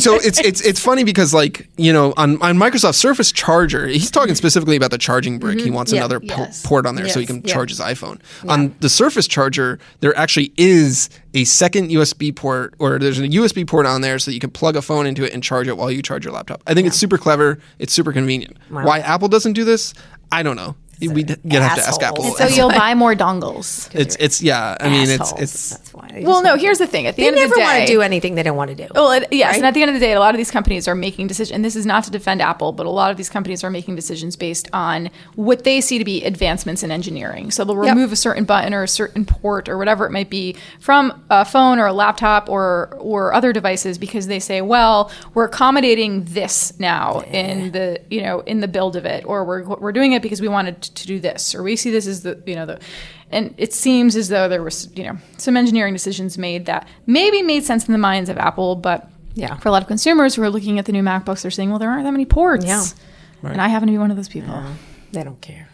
C: So it's it's it's funny because like you know on on Microsoft Surface Charger, he's talking specifically about the charging brick. He wants
A: Mm-hmm. Yeah.
C: another po- port on there so he can
A: Yeah.
C: charge his iPhone. On the Surface Charger, there actually is a second USB port, or there's a USB port on there so that you can plug a phone into it and charge it while you charge your laptop. I think it's super clever. It's super convenient. Why Apple doesn't do this, I don't know. We'd you'd have to ask. Apple.
A: And
B: So you'll buy more dongles. (laughs)
C: it's it's yeah. I mean, it's
A: Assholes.
C: it's
A: That's why. They
B: Well,
A: just
B: no.
A: wanna-
B: Here's the thing. At the
A: they
B: end of
A: never
B: the day,
A: want to do anything they don't want to do.
B: Well, it, yes,
A: right?
B: and at the end of the day, a lot of these companies are making decisions. And this is not to defend Apple, but a lot of these companies are making decisions based on what they see to be advancements in engineering. So they'll
A: Yep.
B: remove a certain button or a certain port or whatever it might be from a phone or a laptop or or other devices because they say, well, we're accommodating this now in the you know in the build of it, or we're we're doing it because we wanted to do this, or we see this as the you know the. And it seems as though there was, you know, some engineering decisions made that maybe made sense in the minds of Apple, but
A: Yeah.
B: for a lot of consumers who are looking at the new MacBooks, they're saying, well, there aren't that many ports.
A: Yeah.
B: And I happen to be one of those people.
A: they don't care.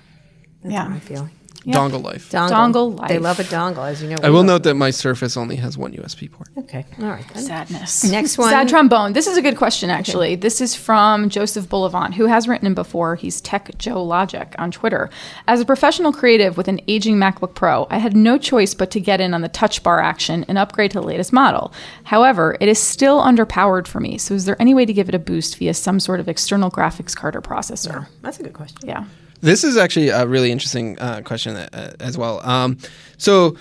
A: That's
B: Yeah.
A: my feeling.
B: Yeah.
C: Dongle life.
A: Dongle.
B: Dongle life.
A: They love a dongle, as you know.
C: I will
A: love-
C: note that my Surface only has one USB port.
A: Okay. All right. then.
B: Sadness.
A: Next one.
B: Sad trombone. This is a good question, actually. This is from Joseph Bullivant, who has written in before. He's Tech Joe Logic on Twitter. As a professional creative with an aging MacBook Pro, I had no choice but to get in on the touch bar action and upgrade to the latest model. However, it is still underpowered for me. So, is there any way to give it a boost via some sort of external graphics card or processor?
A: That's a good question.
B: Yeah.
C: This is actually a really interesting uh, question uh, as well. Um, so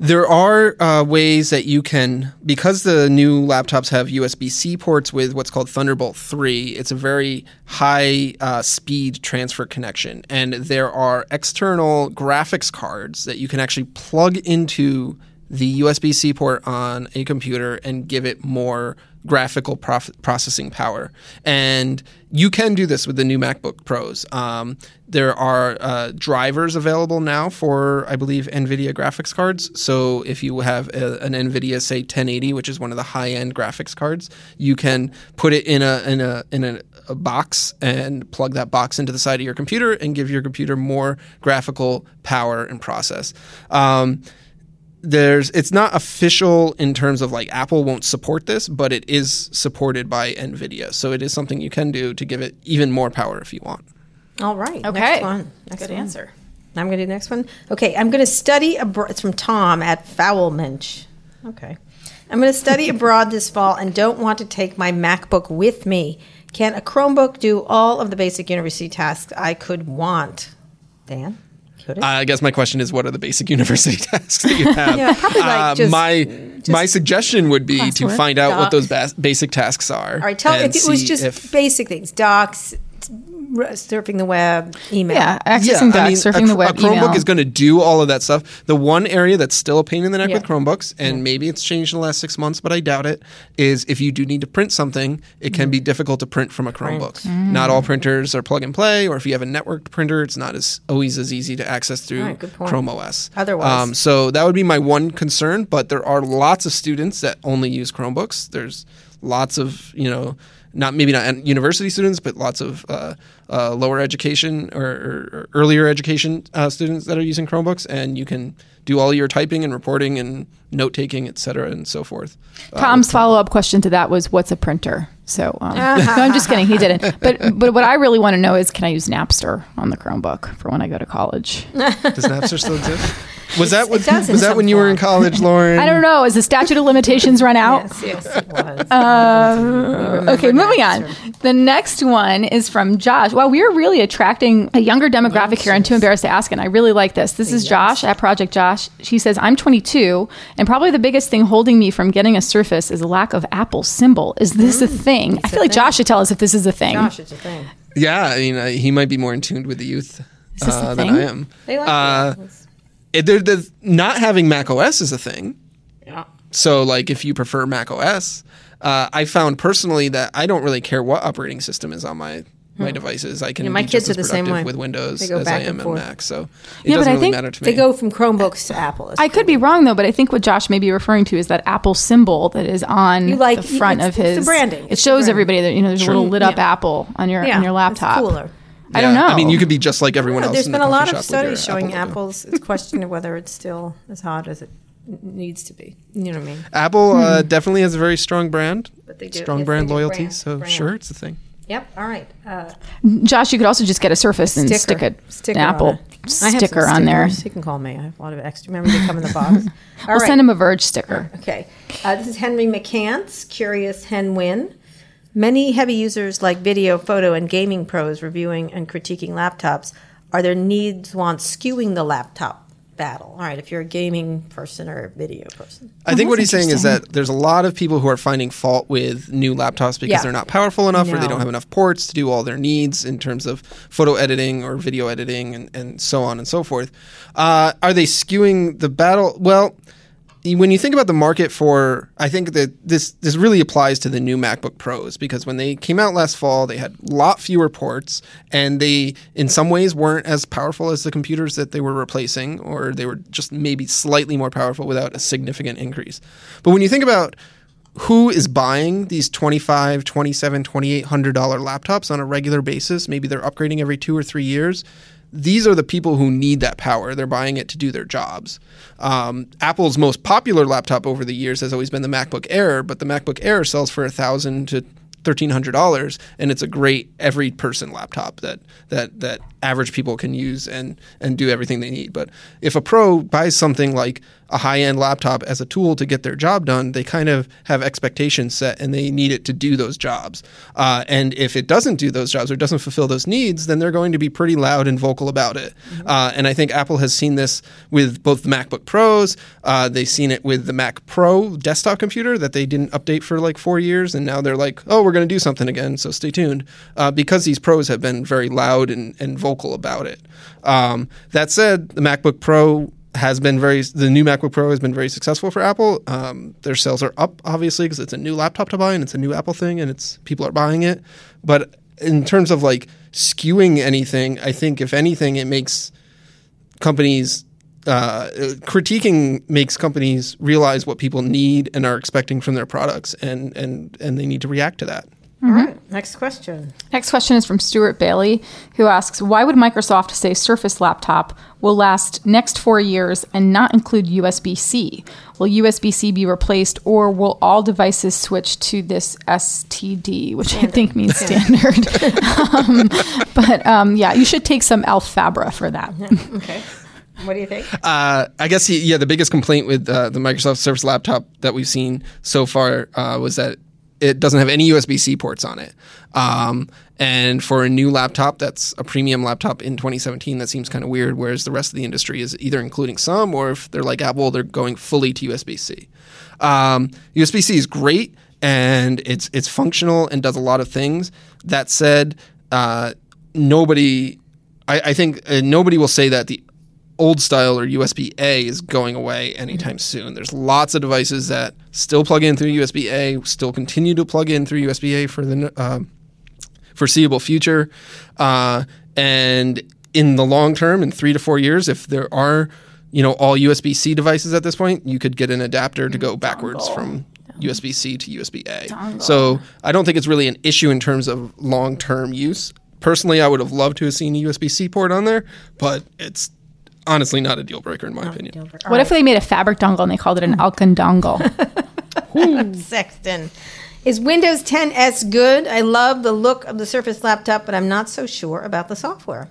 C: there are uh, ways that you can, because the new laptops have USB C ports with what's called Thunderbolt 3, it's a very high uh, speed transfer connection. And there are external graphics cards that you can actually plug into the USB C port on a computer and give it more graphical prof- processing power. And you can do this with the new MacBook Pros. Um, there are uh, drivers available now for, I believe, NVIDIA graphics cards. So if you have a, an NVIDIA, say 1080, which is one of the high-end graphics cards, you can put it in a in a in a, a box and plug that box into the side of your computer and give your computer more graphical power and process. Um, there's it's not official in terms of like Apple won't support this, but it is supported by Nvidia. So it is something you can do to give it even more power if you want.
A: All right.
B: Okay.
A: Next one. Next
B: Good
A: one.
B: answer.
A: I'm going to do the next one. Okay. I'm going to study abroad. It's from Tom at Foulmensch. Okay. I'm going to study (laughs) abroad this fall and don't want to take my MacBook with me. Can a Chromebook do all of the basic university tasks I could want? Dan? Could it?
C: I guess my question is, what are the basic (laughs) university tasks that you (laughs) have?
A: Yeah, probably like
C: Uh,
A: just-
C: my my suggestion would be to find out what those bas- basic tasks are.
A: All right. Tell it was just basic things docs, surfing the web, email.
B: Yeah. Accessing docs, surfing
C: a,
B: the web,
C: A Chromebook
B: email.
C: is going to do all of that stuff. The one area that's still a pain in the neck with Chromebooks, and maybe it's changed in the last six months, but I doubt it, is if you do need to print something, it can
A: Mm.
C: be difficult to print from a Chromebook. Not all printers are plug and play, or if you have a networked printer, it's not as always as easy to access through
A: All right, good point.
C: Chrome OS.
A: Otherwise-
C: Um, so that would be my one concern, but there are lots of students that only use Chromebooks. There's lots of, you know, not maybe not university students, but lots of uh, uh, lower education or, or, or earlier education uh, students that are using Chromebooks, and you can do all your typing and reporting and note taking, et cetera, and so forth. Uh,
B: Tom's follow up question to that was, "What's a printer?" So um, no, (laughs) (laughs) I'm just kidding. He didn't. But but what I really want to know is, can I use Napster on the Chromebook for when I go to college?
C: Does Napster still exist? (laughs) Was that what,
A: it does in
C: was that when you were in college, (laughs) Lauren?
B: I don't know. Is the statute of limitations run out?
A: Yes, yes, it was.
B: Okay, moving on. The next one is from Josh. Wow, we are really attracting a younger demographic here. I'm too embarrassed to ask, and I really like this. This is Josh at Project Josh. She says, I'm 22, and probably the biggest thing holding me from getting a Surface is a lack of Apple symbol. Is this a thing? I feel like Josh should tell us if this is a thing.
A: Josh, it's a thing.
C: Yeah, I mean, uh, he might be more in tune with the youth uh, than? I am.
A: They like
C: Uh,
A: it.
C: it, there, the, not having Mac OS is a thing.
A: Yeah.
C: So, like, if you prefer Mac OS, uh, I found personally that I don't really care what operating system is on my my devices. I can
A: Yeah, my
C: be
A: kids
C: just
A: are
C: as
A: the same way.
C: with Windows
A: They go
C: as I
A: back
C: am
A: and
C: on
A: forth.
C: Mac. So it
B: Yeah, but
C: doesn't
B: I
C: really
B: think
C: matter to me.
A: They go from Chromebooks to Apple.
B: I could be wrong though, but I think what Josh may be referring to is that Apple symbol that is on
A: You like-
B: the front
A: it's-
B: of
A: it's the
B: his.
A: branding.
B: It shows
A: branding.
B: everybody that you know there's a little lit up
A: Yeah.
B: Apple on your
A: yeah,
B: on your laptop.
A: It's cooler.
B: I don't know.
C: I mean, you could be just like everyone
A: No,
C: else.
A: there's
C: in
A: been
C: the
A: a lot of
C: shop with your
A: studies showing
C: Apple logo.
A: Apple's. It's questioned whether it's still as hot as it needs to be. You know what I mean?
C: Apple uh, definitely has a very strong brand,
A: But they do-
C: strong
A: yes,
C: brand
A: they do.
C: loyalty.
A: Brand,
C: so
A: brand.
C: sure, it's a thing.
A: Yep. All right. Uh,
B: Josh, you could also just get a Surface and stick a,
A: Sticker
B: an Apple
A: on. I have some
B: sticker on there.
A: stickers. He can call me. I have a lot of extra. Remember, they come in the box. (laughs) All
B: We'll
A: right.
B: send him a Verge sticker.
A: Okay. Uh, this is Henry McCants, Curious Hen Win. Many heavy users like video, photo, and gaming pros reviewing and critiquing laptops. Are their needs, wants skewing the laptop battle. All right, if you're a gaming person or a video person.
C: I think what he's saying is that there's a lot of people who are finding fault with new laptops because
A: Yeah.
C: they're not powerful enough or they don't have enough ports to do all their needs in terms of photo editing or video editing and, and so on and so forth. Uh, are they skewing the battle? Well, when you think about the market for, I think that this this really applies to the new MacBook Pros because when they came out last fall, they had a lot fewer ports and they, in some ways, weren't as powerful as the computers that they were replacing, or they were just maybe slightly more powerful without a significant increase. But when you think about who is buying these 25 27 2800 dollar laptops on a regular basis maybe they're upgrading every two or three years these are the people who need that power. They're buying it to do their jobs. Um, apple's most popular laptop over the years has always been the macbook air but the macbook air sells for a thousand to thirteen hundred dollars, and it's a great every person laptop that that that average people can use and and do everything they need. But if a pro buys something like a high end laptop as a tool to get their job done, they kind of have expectations set and they need it to do those jobs. Uh, and if it doesn't do those jobs or doesn't fulfill those needs, then they're going to be pretty loud and vocal about it. Uh, and I think Apple has seen this with both the MacBook Pros. Uh, they've seen it with the Mac Pro desktop computer that they didn't update for like four years, and now they're like, oh, we're going to do something again. So stay tuned, uh, because these pros have been very loud and, and vocal about it. Um, that said, the MacBook Pro has been very the new MacBook Pro has been very successful for Apple. Um, their sales are up obviously because it's a new laptop to buy and it's a new Apple thing and it's people are buying it. But in terms of like skewing anything, I think if anything, it makes companies uh, critiquing makes companies realize what people need and are expecting from their products, and and and they need to react to that.
A: All right, next question.
B: Next question is from Stuart Bailey, who asks Why would Microsoft say Surface laptop will last next four years and not include USB C? Will USB C be replaced or will all devices switch to this STD, which I think means standard? (laughs) um, but um, yeah, you should take some Alfabra for that. (laughs)
A: Okay. What do you think?
C: Uh, I guess he, yeah, the biggest complaint with uh, the Microsoft Surface laptop that we've seen so far uh, was that it doesn't have any USB C ports on it. Um, and for a new laptop that's a premium laptop in 2017, that seems kind of weird. Whereas the rest of the industry is either including some, or if they're like Apple, they're going fully to USB C. Um, USB C is great and it's it's functional and does a lot of things. That said, uh, nobody, I, think uh, nobody will say that the old style or USB A is going away anytime soon. There's lots of devices that still plug in through USB A, still continue to plug in through USB A for the uh, foreseeable future. Uh, and in the long term, in three to four years, if there are you know all USB C devices at this point, you could get an adapter to go backwards from USB C to USB A. So I don't think it's really an issue in terms of long term use. Personally, I would have loved to have seen a USB C port on there, but it's honestly not a deal breaker in my opinion.
B: What if they made a fabric dongle and they called it an Alcan dongle? (laughs) (laughs)
A: Sexton. Is Windows 10s good? I love the look of the Surface laptop, but I'm not so sure about the software.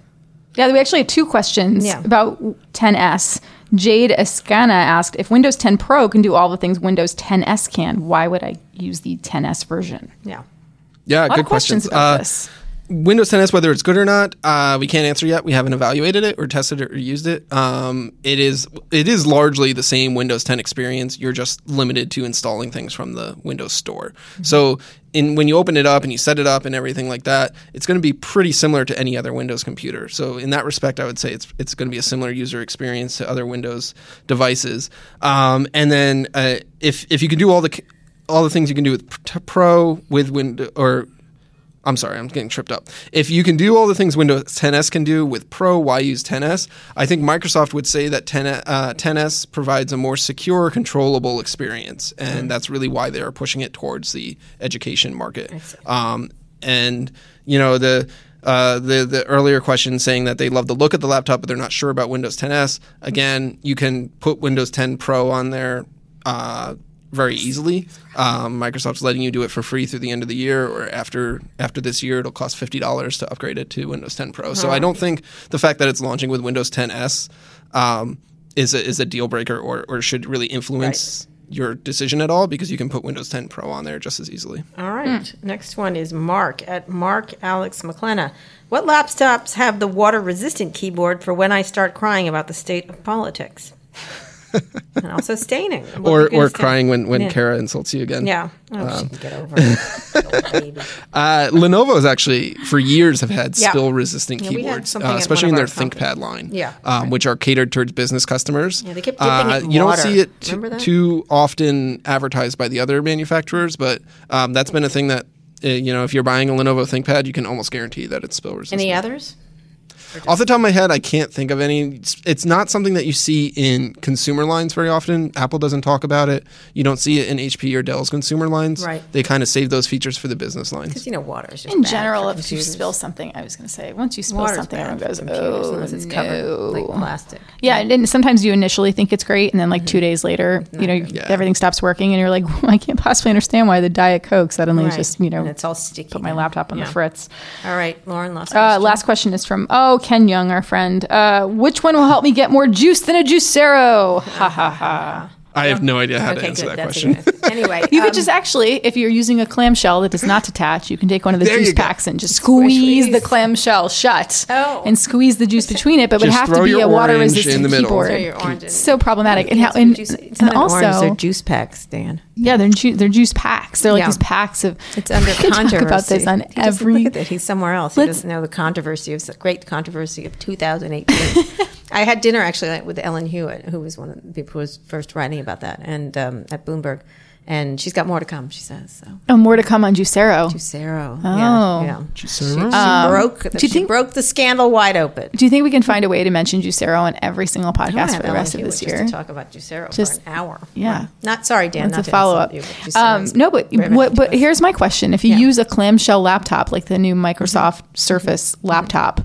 B: Yeah, we actually had two questions
A: Yeah.
B: about 10S. Jade Escana asked if Windows 10 Pro can do all the things Windows 10S can. Why would I use the 10S version?
A: Yeah.
C: Yeah,
B: A lot
C: good
B: of questions
C: questions.
B: about
C: Uh,
B: this.
C: Windows 10s, whether it's good or not, uh, we can't answer yet. We haven't evaluated it or tested it or used it. Um, it is it is largely the same Windows 10 experience. You're just limited to installing things from the Windows Store. So in when you open it up and you set it up and everything like that, it's going to be pretty similar to any other Windows computer. So in that respect, I would say it's it's going to be a similar user experience to other Windows devices. Um, and then uh, if if you can do all the all the things you can do with Pro with Windows or I'm sorry, I'm getting tripped up. If you can do all the things Windows 10s can do with Pro, why use 10s? I think Microsoft would say that 10, uh, 10s provides a more secure, controllable experience, and that's really why they are pushing it towards the education market. Um, and you know the. Uh, the the earlier question saying that they love the look of the laptop, but they're not sure about Windows 10s. Again, you can put Windows 10 Pro on there uh, very easily. Um, Microsoft's letting you do it for free through the end of the year, or after after this year, it'll cost fifty dollars to upgrade it to Windows 10 Pro. So I don't think the fact that it's launching with Windows 10s um, is a, is a deal breaker, or, or should really influence your decision at all because you can put Windows 10 Pro on there just as easily.
A: All right. Next one is Mark at Mark Alex McClenna. What laptops have the water resistant keyboard for when I start crying about the state of politics? (laughs) (laughs) and also staining. What
C: Or, or crying when, when
A: Yeah.
C: Kara insults you again.
A: Yeah. Oh,
C: Um,
A: she can get over (laughs) it.
C: Uh, Lenovo's actually for years have had
A: Yeah.
C: spill resistant
A: Yeah,
C: keyboards, uh, especially in their ThinkPad line,
A: Yeah.
C: um, which are catered towards business customers.
A: Yeah, they kept dipping it in
C: you don't see it t- too often advertised by the other manufacturers, but um, that's been a thing that uh, you know if you're buying a Lenovo ThinkPad, you can almost guarantee that it's spill resistant.
A: Any others?
C: Off the top of my head, I can't think of any. It's, it's not something that you see in consumer lines very often. Apple doesn't talk about it. You don't see it in HP or Dell's consumer lines.
A: Right.
C: They kind of save those features for the business lines.
A: Because you know water is just
B: In
A: bad
B: general,
A: for
B: if you spill something, I was going to say, once you spill
A: Water's
B: something,
A: bad
B: everyone goes, oh,
A: unless it's covered
B: no.
A: like plastic.
B: Yeah, and, and sometimes you initially think it's great, and then like two days later, you know,
C: Yeah.
B: everything stops working, and you're like, I can't possibly understand why the Diet Coke suddenly
A: Right.
B: just, you know,
A: and it's all sticky.
B: put my
A: now.
B: laptop on
A: Yeah.
B: the fritz.
A: All right, Lauren, last
B: Uh,
A: question.
B: last question is from oh Ken Young, our friend. Uh, which one will help me get more juice than a Juicero? Ha ha ha.
C: I have no idea how to answer
A: good.
C: that
A: That's
C: question.
A: Anyway,
B: You
A: um,
B: could just actually, if you're using a clamshell that does not detach, you can take one of the juice packs and just squeeze,
A: Squeeze.
B: the clamshell shut
A: Oh.
B: and squeeze the juice between it. But it would have to be a water
C: orange
B: resistant
C: in the middle.
B: keyboard.
A: Throw your orange.
B: It's so problematic. And how and,
A: juice- it's
B: and
A: not an orange,
B: also
A: they're juice packs, Dan.
B: yeah, they're ju- they're juice packs. They're like
A: Yeah.
B: these packs of.
A: It's under controversy.
B: talk about this on
A: He
B: every.
A: look at that. He's somewhere else. He doesn't know the controversy of the great controversy of 2018. (laughs) I had dinner actually with Ellen Huet, who was one of the people who was first writing about that, and um, at Bloomberg. And she's got more to come. She says so.
B: Oh, more to come on Juicero.
A: Juicero.
B: Oh.
A: Yeah, yeah. She,
C: Juicero?
A: she broke.
B: do you
A: she
B: think-
A: broke the scandal wide open.
B: Do you think we can find a way to mention Juicero on every single podcast for the
A: Ellen
B: rest of
A: Huet
B: this
A: just
B: year?
A: to talk about Juicero
B: Just-
A: for an hour.
B: yeah.
A: Wow. Not sorry, Dan.
B: That's
A: not
B: a
A: to
B: follow up.
A: you, but
B: Um, no, but what, but here's my question: If you
A: Yeah. Mm-hmm.
B: use a clamshell laptop, like the new Microsoft Surface laptop,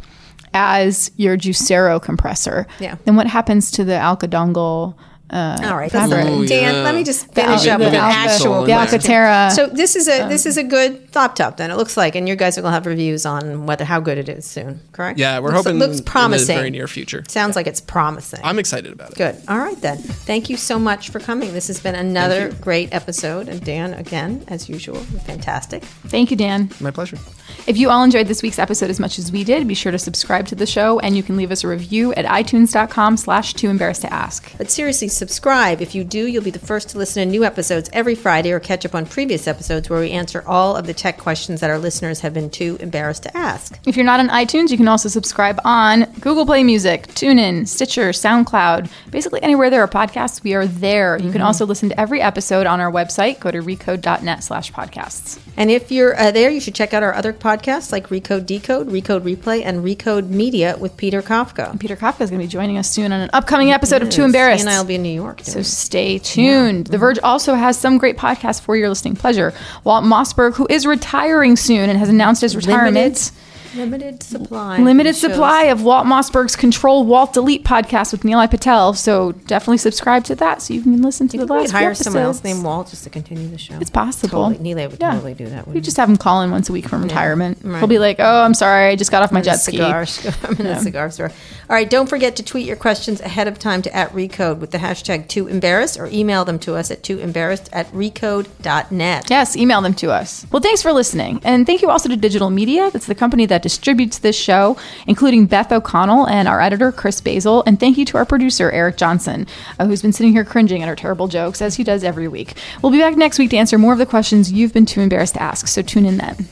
B: as your Juicero compressor,
A: Yeah.
B: then what happens to the Alka dongle? Uh,
A: All right,
B: fabric?
C: Oh,
A: Dan.
C: yeah.
A: Let me just finish
B: Al-
A: up
B: the
A: with an
B: Alka-
A: actual
B: the
A: question. So this is a this is a good laptop. Then it looks like, and you guys are gonna have reviews on whether how good it is soon. Correct?
C: Yeah, we're
A: looks,
C: hoping
A: looks
C: in
A: promising.
C: the very near future.
A: Sounds like it's promising.
C: I'm excited about it.
A: Good. All right then. Thank you so much for coming. This has been another great episode, and Dan again as usual, fantastic.
B: Thank you, Dan.
C: My pleasure.
B: If you all enjoyed this week's episode as much as we did, be sure to subscribe to the show, and you can leave us a review at itunes.com/slash too embarrassed to ask.
A: But seriously, subscribe. If you do, you'll be the first to listen to new episodes every Friday or catch up on previous episodes where we answer all of the tech questions that our listeners have been too embarrassed to ask.
B: If you're not on iTunes, you can also subscribe on Google Play Music, TuneIn, Stitcher, SoundCloud. Basically, anywhere there are podcasts, we are there. You can also listen to every episode on our website. Go to recode.net slash podcasts.
A: And if you're uh, there, you should check out our other podcasts like Recode Decode, Recode Replay, and Recode Media with Peter Kafka.
B: Peter Kafka is going to be joining us soon on an upcoming episode of Too Embarrassed.
A: He and I will be in New York.
B: So
A: doing it.
B: stay tuned. The Verge also has some great podcasts for your listening pleasure. Walt Mossberg, who is retiring soon and has announced his retirement.
A: Limited supply.
B: Limited
A: Shows.
B: supply of Walt Mossberg's Control Walt Delete podcast with Nilay Patel. So definitely subscribe to that so you can listen to
A: You
B: the last
A: hire
B: episodes.
A: someone else named Walt just to continue the show.
B: It's possible.
A: Totally. Nilay would
B: Yeah.
A: totally do that.
B: We just have him call in once a week from retirement.
A: right.
B: He'll be like, "Oh, I'm sorry, I just got off my
A: I'm
B: jet ski."
A: cigar. (laughs) I'm in a cigar store. All right, don't forget to tweet your questions ahead of time to at Recode with the hashtag too embarrassed or email them to us at too embarrassed at recode.net.
B: Yes, email them to us. Well, thanks for listening. And thank you also to Digital Media. That's the company that distributes this show, including Beth O'Connell and our editor, Chris Basil. And thank you to our producer, Eric Johnson, uh, who's been sitting here cringing at our terrible jokes, as he does every week. We'll be back next week to answer more of the questions you've been too embarrassed to ask. So tune in then.